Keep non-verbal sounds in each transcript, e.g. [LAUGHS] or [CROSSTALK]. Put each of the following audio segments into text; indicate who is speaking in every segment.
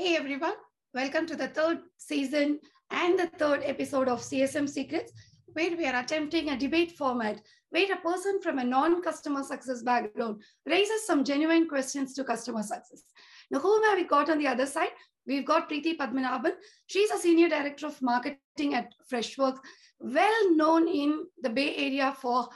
Speaker 1: Hey everyone, welcome to the third season and the third episode of CSM Secrets, where we are attempting a debate format where a person from a non customer success background raises some genuine questions to customer success. Now, whom have we got on the other side? We've got Preeti Padmanabhan. She's a senior director of marketing at Freshworks, well known in the Bay Area for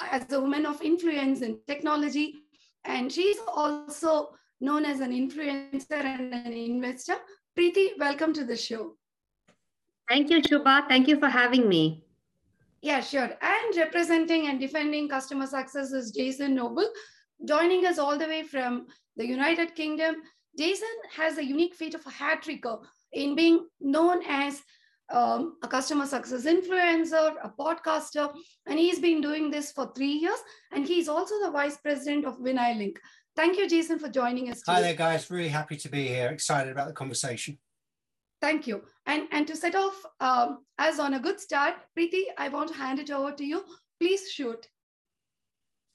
Speaker 1: uh, as a woman of influence in technology. And she's also known as an influencer and an investor. Preeti, welcome to the show.
Speaker 2: Thank you, Shubha. Thank you for having me.
Speaker 1: Yeah, sure. And representing and defending customer success is Jason Noble, joining us all the way from the United Kingdom. Jason has a unique feat of a hat tricker in being known as um, a customer success influencer, a podcaster, and he's been doing this for three years. And he's also the vice president of ViniliLink. Thank you, Jason, for joining us.
Speaker 3: Today. Hi there, guys. Really happy to be here. Excited about the conversation.
Speaker 1: Thank you. And, and to set off um, as on a good start, Preeti, I want to hand it over to you. Please shoot.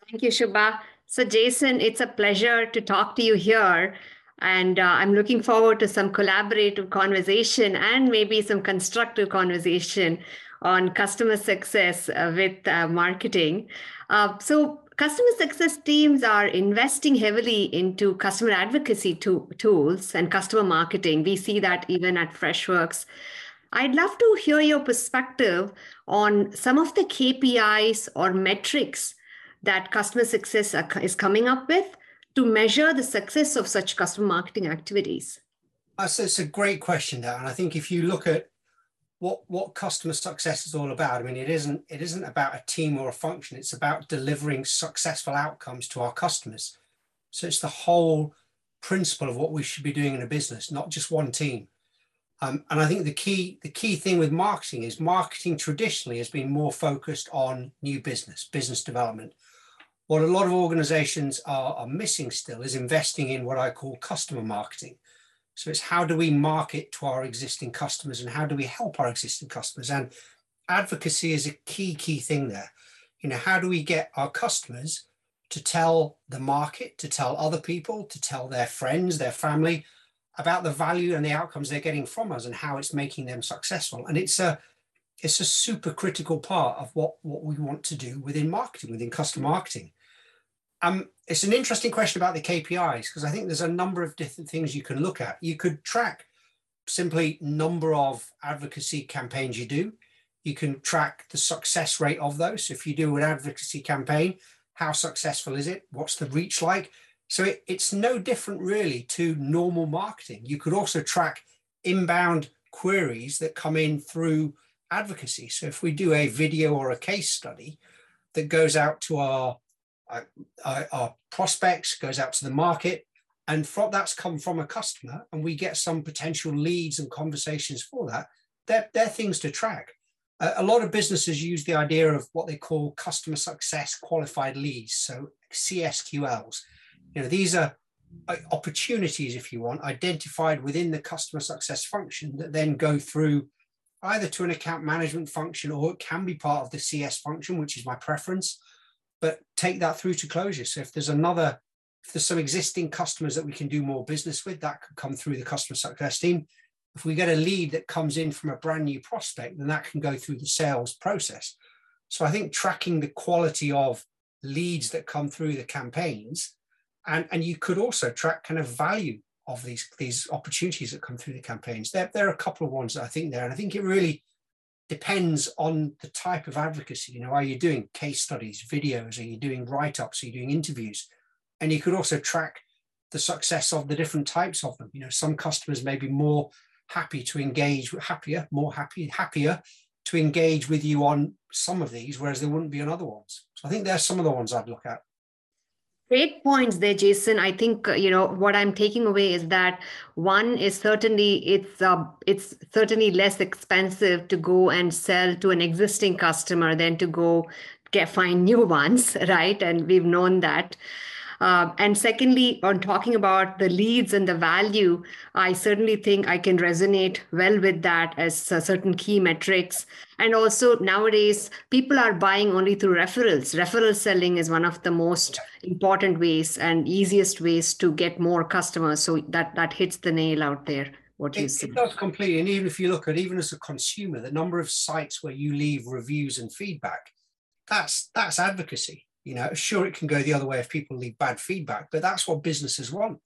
Speaker 2: Thank you, Shubha. So, Jason, it's a pleasure to talk to you here. And uh, I'm looking forward to some collaborative conversation and maybe some constructive conversation on customer success uh, with uh, marketing. Uh, so, customer success teams are investing heavily into customer advocacy to, tools and customer marketing. We see that even at Freshworks. I'd love to hear your perspective on some of the KPIs or metrics that customer success is coming up with to measure the success of such customer marketing activities.
Speaker 3: Uh, That's it's a great question there. And I think if you look at what what customer success is all about. I mean, it isn't it isn't about a team or a function. It's about delivering successful outcomes to our customers. So it's the whole principle of what we should be doing in a business, not just one team. Um, and I think the key the key thing with marketing is marketing traditionally has been more focused on new business, business development. What a lot of organizations are, are missing still is investing in what I call customer marketing. So it's how do we market to our existing customers and how do we help our existing customers? And advocacy is a key, key thing there. You know, how do we get our customers to tell the market, to tell other people, to tell their friends, their family about the value and the outcomes they're getting from us and how it's making them successful. And it's a it's a super critical part of what, what we want to do within marketing, within customer marketing. Um, it's an interesting question about the KPIs because I think there's a number of different things you can look at. You could track simply number of advocacy campaigns you do. You can track the success rate of those. So if you do an advocacy campaign, how successful is it? What's the reach like? So it, it's no different really to normal marketing. You could also track inbound queries that come in through advocacy. So if we do a video or a case study that goes out to our our, our prospects, goes out to the market, and from, that's come from a customer, and we get some potential leads and conversations for that. They're, they're things to track. Uh, a lot of businesses use the idea of what they call customer success qualified leads, so CSQLs. You know, these are uh, opportunities, if you want, identified within the customer success function that then go through either to an account management function or it can be part of the CS function, which is my preference, but take that through to closure. So if there's another, if there's some existing customers that we can do more business with, that could come through the customer success team. If we get a lead that comes in from a brand new prospect, then that can go through the sales process. So I think tracking the quality of leads that come through the campaigns, and, and you could also track kind of value of these, these opportunities that come through the campaigns. There, there are a couple of ones that I think there, and I think it really depends on the type of advocacy. You know, are you doing case studies, videos? Are you doing write-ups? Are you doing interviews? And you could also track the success of the different types of them. You know, some customers may be more happy to engage, happier, more happy, happier to engage with you on some of these, whereas there wouldn't be on other ones. So I think there's some of the ones I'd look at.
Speaker 2: Great points there, Jason. I think uh, you know what I'm taking away is that one is certainly it's uh, it's certainly less expensive to go and sell to an existing customer than to go get find new [LAUGHS] ones, right? And we've known that. Uh, and secondly, on talking about the leads and the value, I certainly think I can resonate well with that as uh, certain key metrics. And also nowadays, people are buying only through referrals. Referral selling is one of the most important ways and easiest ways to get more customers. So that that hits the nail out there. What you
Speaker 3: It,
Speaker 2: see.
Speaker 3: it does completely. And even if you look at even as a consumer, the number of sites where you leave reviews and feedback, that's that's advocacy. You know, sure it can go the other way if people leave bad feedback, but that's what businesses want.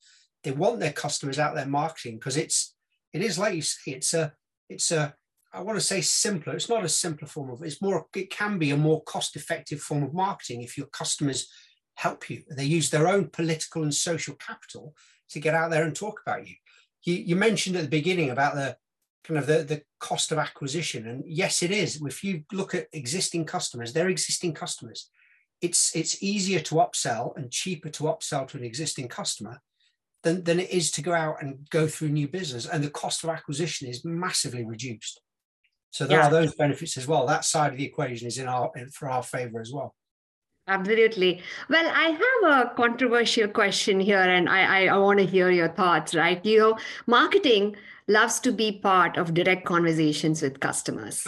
Speaker 3: They want their customers out there marketing because it's it is like you say, it's a it's a I want to say simpler. It's not a simpler form of it's more it can be a more cost-effective form of marketing if your customers help you. They use their own political and social capital to get out there and talk about you. You, you mentioned at the beginning about the kind of the, the cost of acquisition. And yes, it is. If you look at existing customers, they're existing customers. It's it's easier to upsell and cheaper to upsell to an existing customer than, than it is to go out and go through new business. And the cost of acquisition is massively reduced. So there
Speaker 2: Yeah.
Speaker 3: are those benefits as well. That side of the equation is in our in, for our favor as well.
Speaker 2: Absolutely. Well, I have a controversial question here, and I, I, I want to hear your thoughts, right? You know, marketing loves to be part of direct conversations with customers.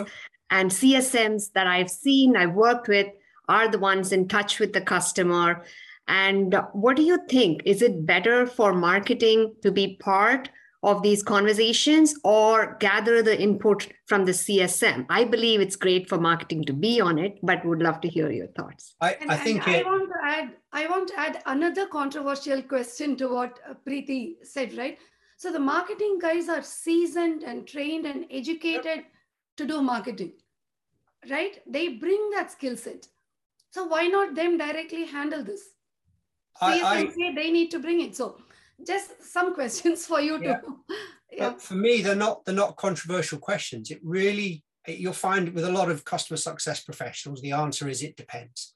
Speaker 2: And CSMs that I've seen, I've worked with, are the ones in touch with the customer. And what do you think? Is it better for marketing to be part of these conversations or gather the input from the CSM? I believe it's great for marketing to be on it, but would love to hear your thoughts.
Speaker 3: I,
Speaker 1: And,
Speaker 3: I
Speaker 1: and
Speaker 3: think
Speaker 1: I want to add, I want to add another controversial question to what uh, Preeti said, right? So the marketing guys are seasoned and trained and educated to do marketing, right? They bring that skill set. So why not them directly handle this?
Speaker 3: I- I-
Speaker 1: say they need to bring it. So just some questions for you
Speaker 3: Yeah.
Speaker 1: to. [LAUGHS] yeah.
Speaker 3: For me, they're not they're not controversial questions. It really you'll find with a lot of customer success professionals, the answer is it depends.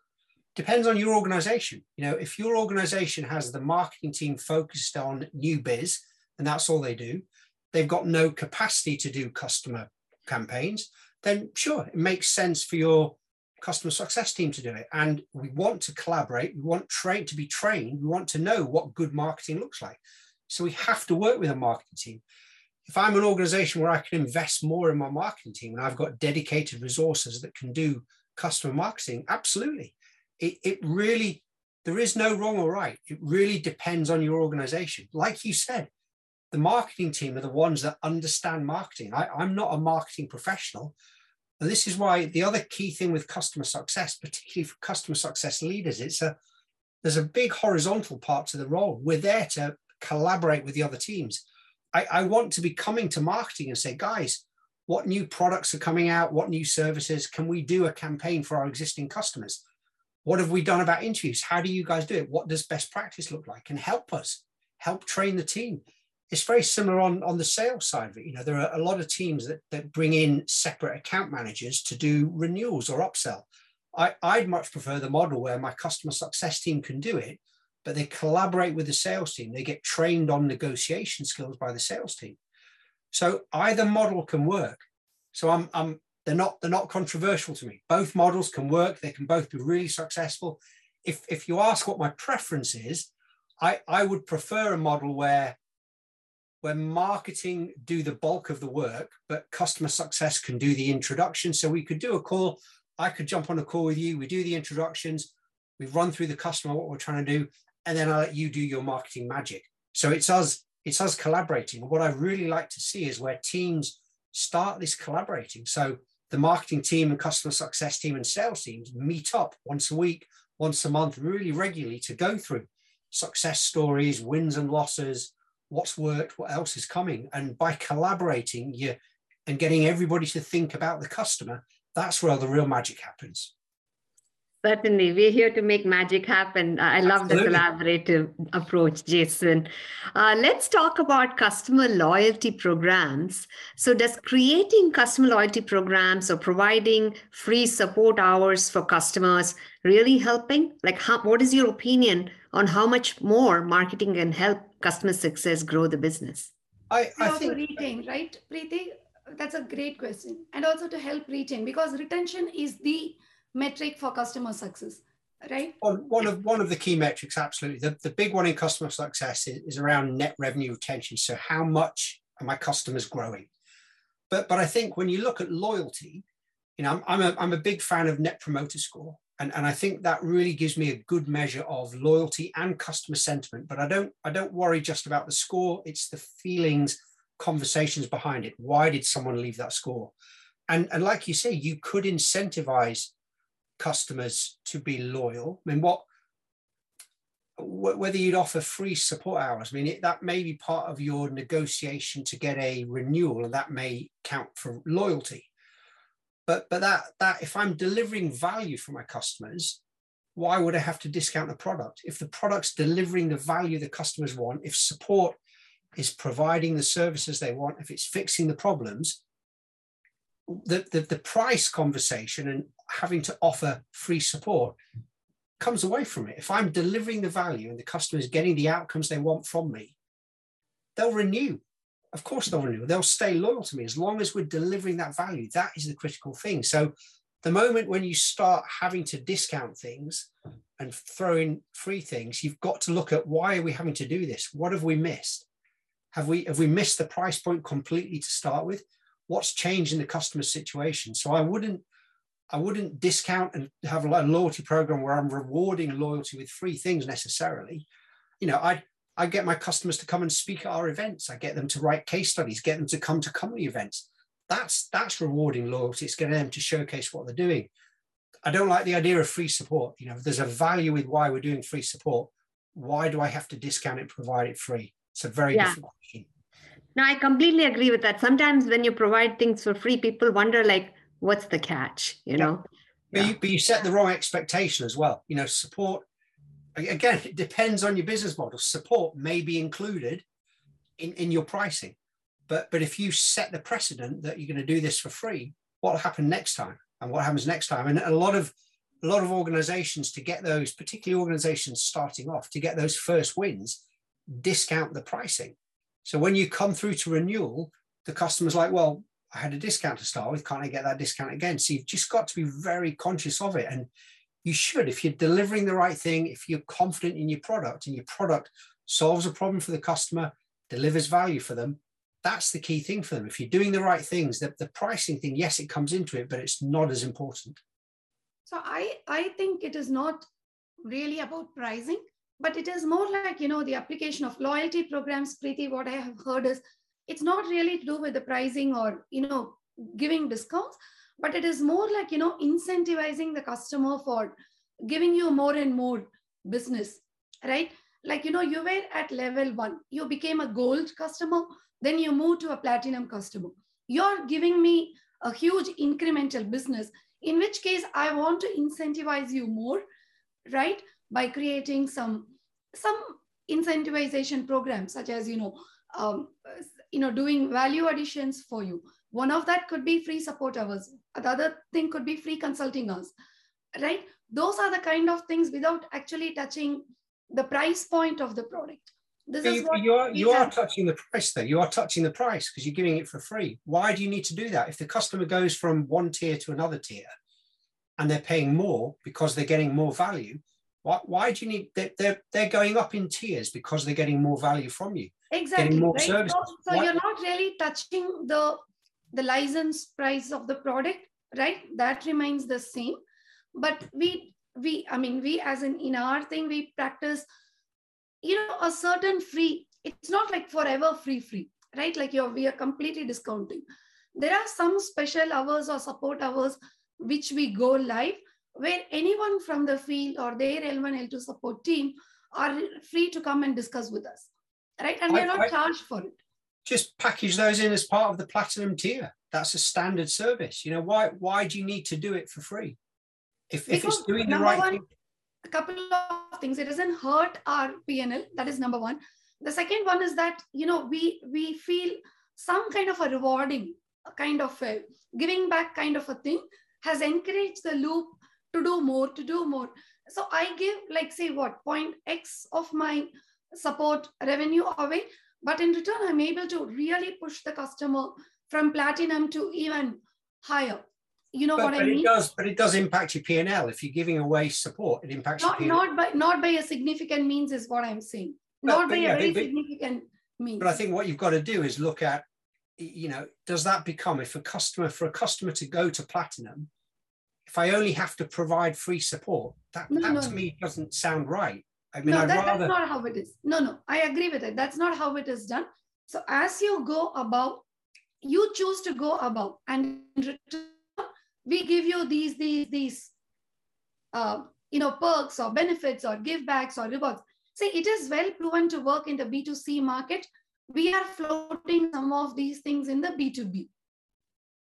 Speaker 3: Depends on your organization. You know, if your organization has the marketing team focused on new biz and that's all they do, they've got no capacity to do customer campaigns, then sure, it makes sense for your customer success team to do it. And we want to collaborate, we want train to be trained, we want to know what good marketing looks like. So we have to work with a marketing team if I'm an organization where I can invest more in my marketing team and I've got dedicated resources that can do customer marketing, absolutely. It, it really, there is no wrong or right. It really depends on your organization. Like you said, the marketing team are the ones that understand marketing. I, I'm not a marketing professional. And this is why the other key thing with customer success, particularly for customer success leaders, it's a there's a big horizontal part to the role. We're there to collaborate with the other teams. I, I want to be coming to marketing and say, guys, what new products are coming out? What new services? Can we do a campaign for our existing customers? What have we done about interviews? How do you guys do it? What does best practice look like? And help us, help train the team. It's very similar on, on the sales side of it. You know, there are a lot of teams that, that bring in separate account managers to do renewals or upsell. I, I'd much prefer the model where my customer success team can do it, but they collaborate with the sales team. They get trained on negotiation skills by the sales team. So either model can work. So I'm, I'm they're not they're not controversial to me. Both models can work. They can both be really successful. If if you ask what my preference is, I I would prefer a model where where marketing do the bulk of the work, but customer success can do the introduction. So we could do a call. I could jump on a call with you. We do the introductions. We run through the customer what we're trying to do, and then I let you do your marketing magic. So it's us, it's us collaborating. What I really like to see is where teams start this collaborating. So the marketing team and customer success team and sales teams meet up once a week, once a month, really regularly to go through success stories, wins and losses, what's worked, what else is coming. And by collaborating you and getting everybody to think about the customer, that's where the real magic happens.
Speaker 2: Certainly, we're here to make magic happen. I love the collaborative approach, Jason. Uh, let's talk about customer loyalty programs. So, does creating customer loyalty programs or providing free support hours for customers really helping? Like, how, what is your opinion on how much more marketing can help customer success grow the business?
Speaker 3: I, I
Speaker 1: also
Speaker 3: think
Speaker 1: retain, right? Preeti, that's a great question. And also to help retain, because retention is the metric for customer success. right?
Speaker 3: One, one of one of the key metrics, absolutely. The, the big one in customer success is, is around net revenue retention. So how much are my customers growing? But but I think when you look at loyalty, you know, I'm, I'm a I'm a big fan of net promoter score. And, and I think that really gives me a good measure of loyalty and customer sentiment. But I don't I don't worry just about the score. It's the feelings, conversations behind it. Why did someone leave that score? And, and like you say, you could incentivize customers to be loyal. I mean, what whether you'd offer free support hours, I mean, it, that may be part of your negotiation to get a renewal, and that may count for loyalty. But but that that if I'm delivering value for my customers, why would I have to discount the product? If the product's delivering the value the customers want, if support is providing the services they want, if it's fixing the problems, the, the, the price conversation and having to offer free support comes away from it. If I'm delivering the value and the customer is getting the outcomes they want from me, they'll renew. Of course, they'll renew. They'll stay loyal to me as long as we're delivering that value. That is the critical thing. So, the moment when you start having to discount things and throw in free things, you've got to look at why are we having to do this? What have we missed? Have we have we missed the price point completely to start with? What's changed in the customer situation? So I wouldn't I wouldn't discount and have a loyalty program where I'm rewarding loyalty with free things necessarily. You know, I I get my customers to come and speak at our events. I get them to write case studies, get them to come to company events. That's that's rewarding loyalty. It's getting them to showcase what they're doing. I don't like the idea of free support. You know, if there's a value with why we're doing free support, why do I have to discount it, provide it free? It's a very yeah. different question.
Speaker 2: No, I completely agree with that. Sometimes when you provide things for free, people wonder like, what's the catch? You know?
Speaker 3: But, yeah. you, but you set the wrong expectation as well. You know, support again, it depends on your business model. Support may be included in, in your pricing. But but if you set the precedent that you're going to do this for free, what will happen next time? And what happens next time? And a lot of a lot of organizations to get those, particularly organizations starting off, to get those first wins, discount the pricing. So when you come through to renewal, the customer's like, well, I had a discount to start with. Can't I get that discount again? So you've just got to be very conscious of it. And you should, if you're delivering the right thing, if you're confident in your product and your product solves a problem for the customer, delivers value for them, that's the key thing for them. If you're doing the right things, the, the pricing thing, yes, it comes into it, but it's not as important.
Speaker 1: So I, I think it is not really about pricing but it is more like you know the application of loyalty programs Preeti what I have heard is it's not really to do with the pricing or you know giving discounts but it is more like you know incentivizing the customer for giving you more and more business right? Like you know you were at level 1 you became a gold customer then you move to a platinum customer. You're giving me a huge incremental business in which case i want to incentivize you more right? By creating some some incentivization programs such as you know um, you know doing value additions for you one of that could be free support hours. The other thing could be free consulting hours right? Those are the kind of things without actually touching the price point of the product.
Speaker 3: This is what you are you are touching the price though you are touching the price because you're giving it for free. Why do you need to do that? If the customer goes from one tier to another tier and they're paying more because they're getting more value why, why do you need they're, they're, they're going up in tiers because they're getting more value from you
Speaker 1: exactly more right? services. so, so you're not really touching the the license price of the product right that remains the same but we we i mean we as in in our thing we practice you know a certain free it's not like forever free free right like you're we are completely discounting there are some special hours or support hours which we go live where anyone from the field or their L1, L2 support team are free to come and discuss with us, right? And we're not I, charged for it.
Speaker 3: Just package those in as part of the platinum tier. That's a standard service. You know, why why do you need to do it for free? If, if it's doing the right
Speaker 1: one,
Speaker 3: thing.
Speaker 1: A couple of things. It doesn't hurt our PNL. That is number one. The second one is that, you know, we we feel some kind of a rewarding, a kind of a giving back kind of a thing has encouraged the loop to do more, to do more. So I give like say what point X of my support revenue away, but in return, I'm able to really push the customer from platinum to even higher. you know
Speaker 3: but,
Speaker 1: what
Speaker 3: but
Speaker 1: I mean?
Speaker 3: it does, but it does impact your P and L. If you're giving away support, it impacts
Speaker 1: Not,
Speaker 3: your
Speaker 1: not by not by a significant means is what I'm saying. Not by
Speaker 3: yeah,
Speaker 1: a very
Speaker 3: but-
Speaker 1: significant means.
Speaker 3: But I think what you've got to do is look at, you know, does that become if a customer for a customer to go to platinum, if I only have to provide free support, that,
Speaker 1: No,
Speaker 3: that
Speaker 1: no,
Speaker 3: to me doesn't sound right. I mean,
Speaker 1: no, that,
Speaker 3: rather.
Speaker 1: that's not how it is. No, no, I agree with it. That's not how it is done. So as you go above, you choose to go above, and in return, we give you these these these uh, you know perks or benefits or give backs or rewards. See, it is well proven to work in the B2C market. We are floating some of these things in the B2B.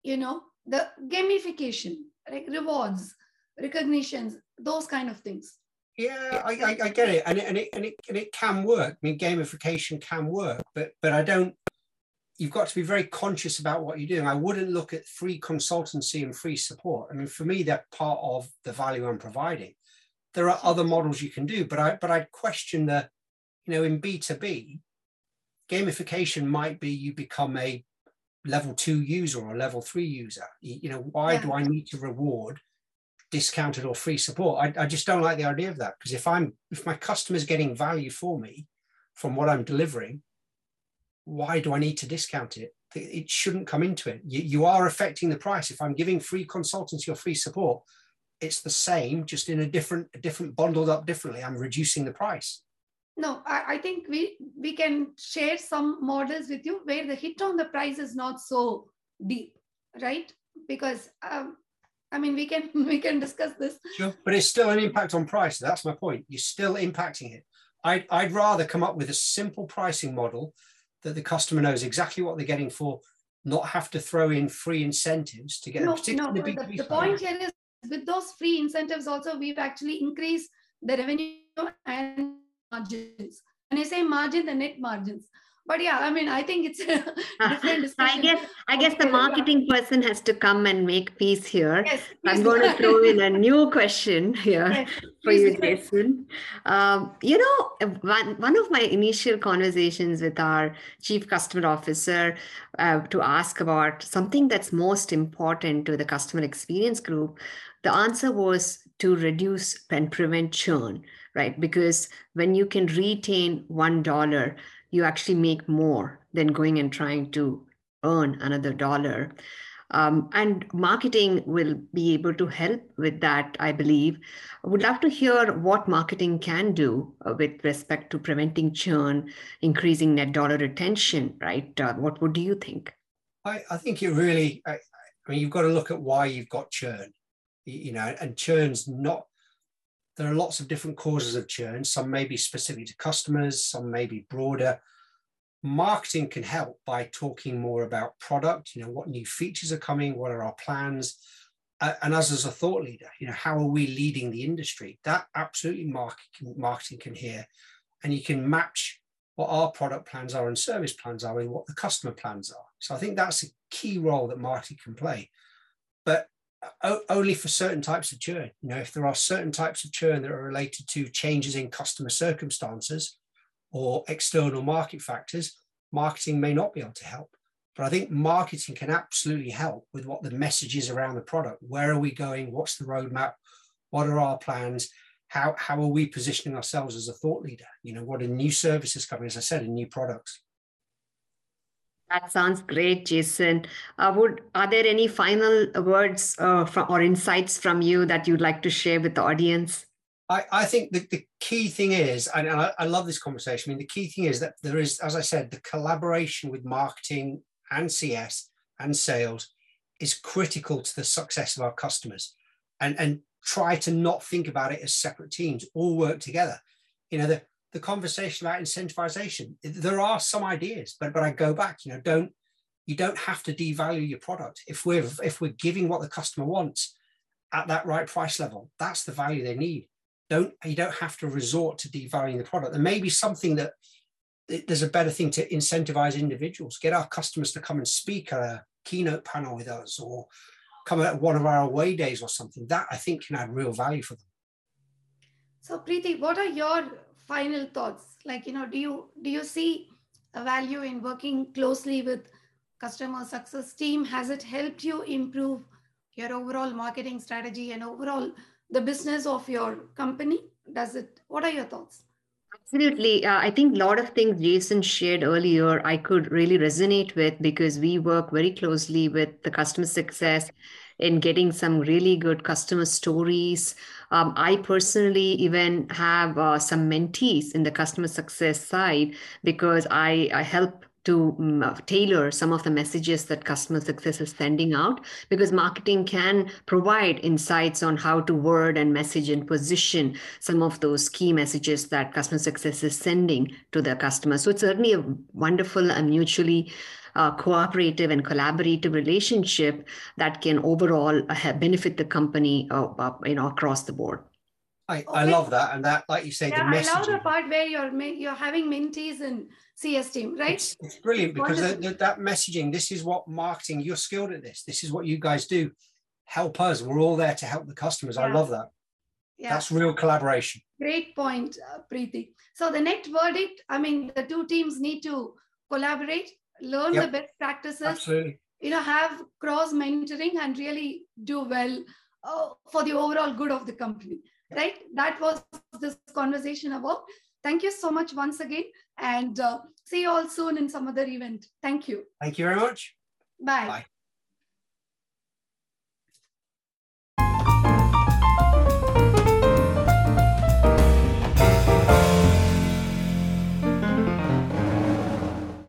Speaker 1: You know, the gamification, like rewards, recognitions, those kind of things.
Speaker 3: Yeah, I, I, I get it, and it, and it and it and it can work. I mean, gamification can work, but but I don't. You've got to be very conscious about what you're doing. I wouldn't look at free consultancy and free support. I mean, for me, they're part of the value I'm providing. There are other models you can do, but I but I'd question the, you know, in B two B, gamification might be you become a level two user or a level three user. You, you know, why
Speaker 1: Yeah.
Speaker 3: do I need to reward discounted or free support. I, I just don't like the idea of that because if I'm if my customer's getting value for me from what I'm delivering, why do I need to discount it? It shouldn't come into it. You, you are affecting the price. If I'm giving free consultancy or free support, it's the same, just in a different, a different bundled up differently. I'm reducing the price.
Speaker 1: No, I, I think we we can share some models with you where the hit on the price is not so deep, right? Because um, I mean, we can [LAUGHS] we can discuss this.
Speaker 3: Sure. But it's still an impact on price. That's my point. You're still impacting it. I'd, I'd rather come up with a simple pricing model that the customer knows exactly what they're getting for, not have to throw in free incentives to get
Speaker 1: No, no.
Speaker 3: the
Speaker 1: The, the point here is with those free incentives also we've actually increased the revenue and margins. When I say margin, the net margins. But yeah, I mean, I think it's a [LAUGHS] different discussion.
Speaker 2: I guess I guess the marketing person has to come and make peace here.
Speaker 1: Yes,
Speaker 2: I'm going [LAUGHS] to throw in a new question here
Speaker 1: Yes,
Speaker 2: for you. Jason. Um, you know, one, one of my initial conversations with our chief customer officer uh, to ask about something that's most important to the customer experience group, the answer was to reduce and prevent churn, right? Because when you can retain one dollar, you actually make more than going and trying to earn another dollar. Um, and marketing will be able to help with that, I believe. I would love to hear what marketing can do uh, with respect to preventing churn, increasing net dollar retention, right? Uh, what would do you think?
Speaker 3: I, I think it really, I, I mean, you've got to look at why you've got churn, you, you know, and churn's not, there are lots of different causes of churn. Some may be specific to customers, some may be broader. Marketing can help by talking more about product, you know, what new features are coming, what are our plans, uh, and us as a thought leader, you know, how are we leading the industry? That absolutely marketing, marketing can hear, and you can match what our product plans are and service plans are with what the customer plans are. So I think that's a key role that marketing can play, but only for certain types of churn. You know, if there are certain types of churn that are related to changes in customer circumstances or external market factors, marketing may not be able to help. But I think marketing can absolutely help with what the message is around the product. Where are we going? What's the roadmap? What are our plans? How, how are we positioning ourselves as a thought leader? You know, what are new services coming, as I said, and new products?
Speaker 2: That sounds great, Jason. Uh, would are there any final words uh, from, or insights from you that you'd like to share with the audience?
Speaker 3: I, I think the, the key thing is, and I, I love this conversation. I mean, the key thing is that there is, as I said, the collaboration with marketing and CS and sales is critical to the success of our customers. And, and try to not think about it as separate teams, all work together. You know, the, the conversation about incentivization, there are some ideas, but but I go back, you know, don't you don't have to devalue your product. If we're if we're giving what the customer wants at that right price level, that's the value they need. Don't you don't have to resort to devaluing the product. There may be something that there's a better thing to incentivize individuals. Get our customers to come and speak at a keynote panel with us or come at one of our away days or something. That i think can add real value for them.
Speaker 1: So Preeti, what are your final thoughts? Like, you know, do you do you see a value in working closely with customer success team? Has it helped you improve your overall marketing strategy and overall the business of your company? Does it, what are your thoughts?
Speaker 2: Absolutely. Uh, I think a lot of things Jason shared earlier, I could really resonate with because we work very closely with the customer success in getting some really good customer stories. Um, I personally even have uh, some mentees in the customer success side because I, I help to um, tailor some of the messages that customer success is sending out because marketing can provide insights on how to word and message and position some of those key messages that customer success is sending to their customers. So it's certainly a wonderful and mutually uh, cooperative and collaborative relationship that can overall uh, benefit the company uh, uh, you know across the board.
Speaker 3: I, I love that. And that, like you say,
Speaker 1: yeah,
Speaker 3: the
Speaker 1: messaging. I love the part where you're you're having mentees and CS team, right?
Speaker 3: It's, it's brilliant because the, the, that messaging, this is what marketing, you're skilled at this. This is what you guys do. Help us. We're all there to help the customers. Yeah. I love that. Yeah. That's real collaboration.
Speaker 1: Great point, uh, Preeti. So the net verdict, I mean, the two teams need to collaborate, learn yep. the best practices,
Speaker 3: Absolutely.
Speaker 1: you know, have cross mentoring and really do well uh, for the overall good of the company right? That was this conversation about. Thank you so much once again and uh, see you all soon in some other event. Thank you.
Speaker 3: Thank you very much.
Speaker 1: Bye. Bye.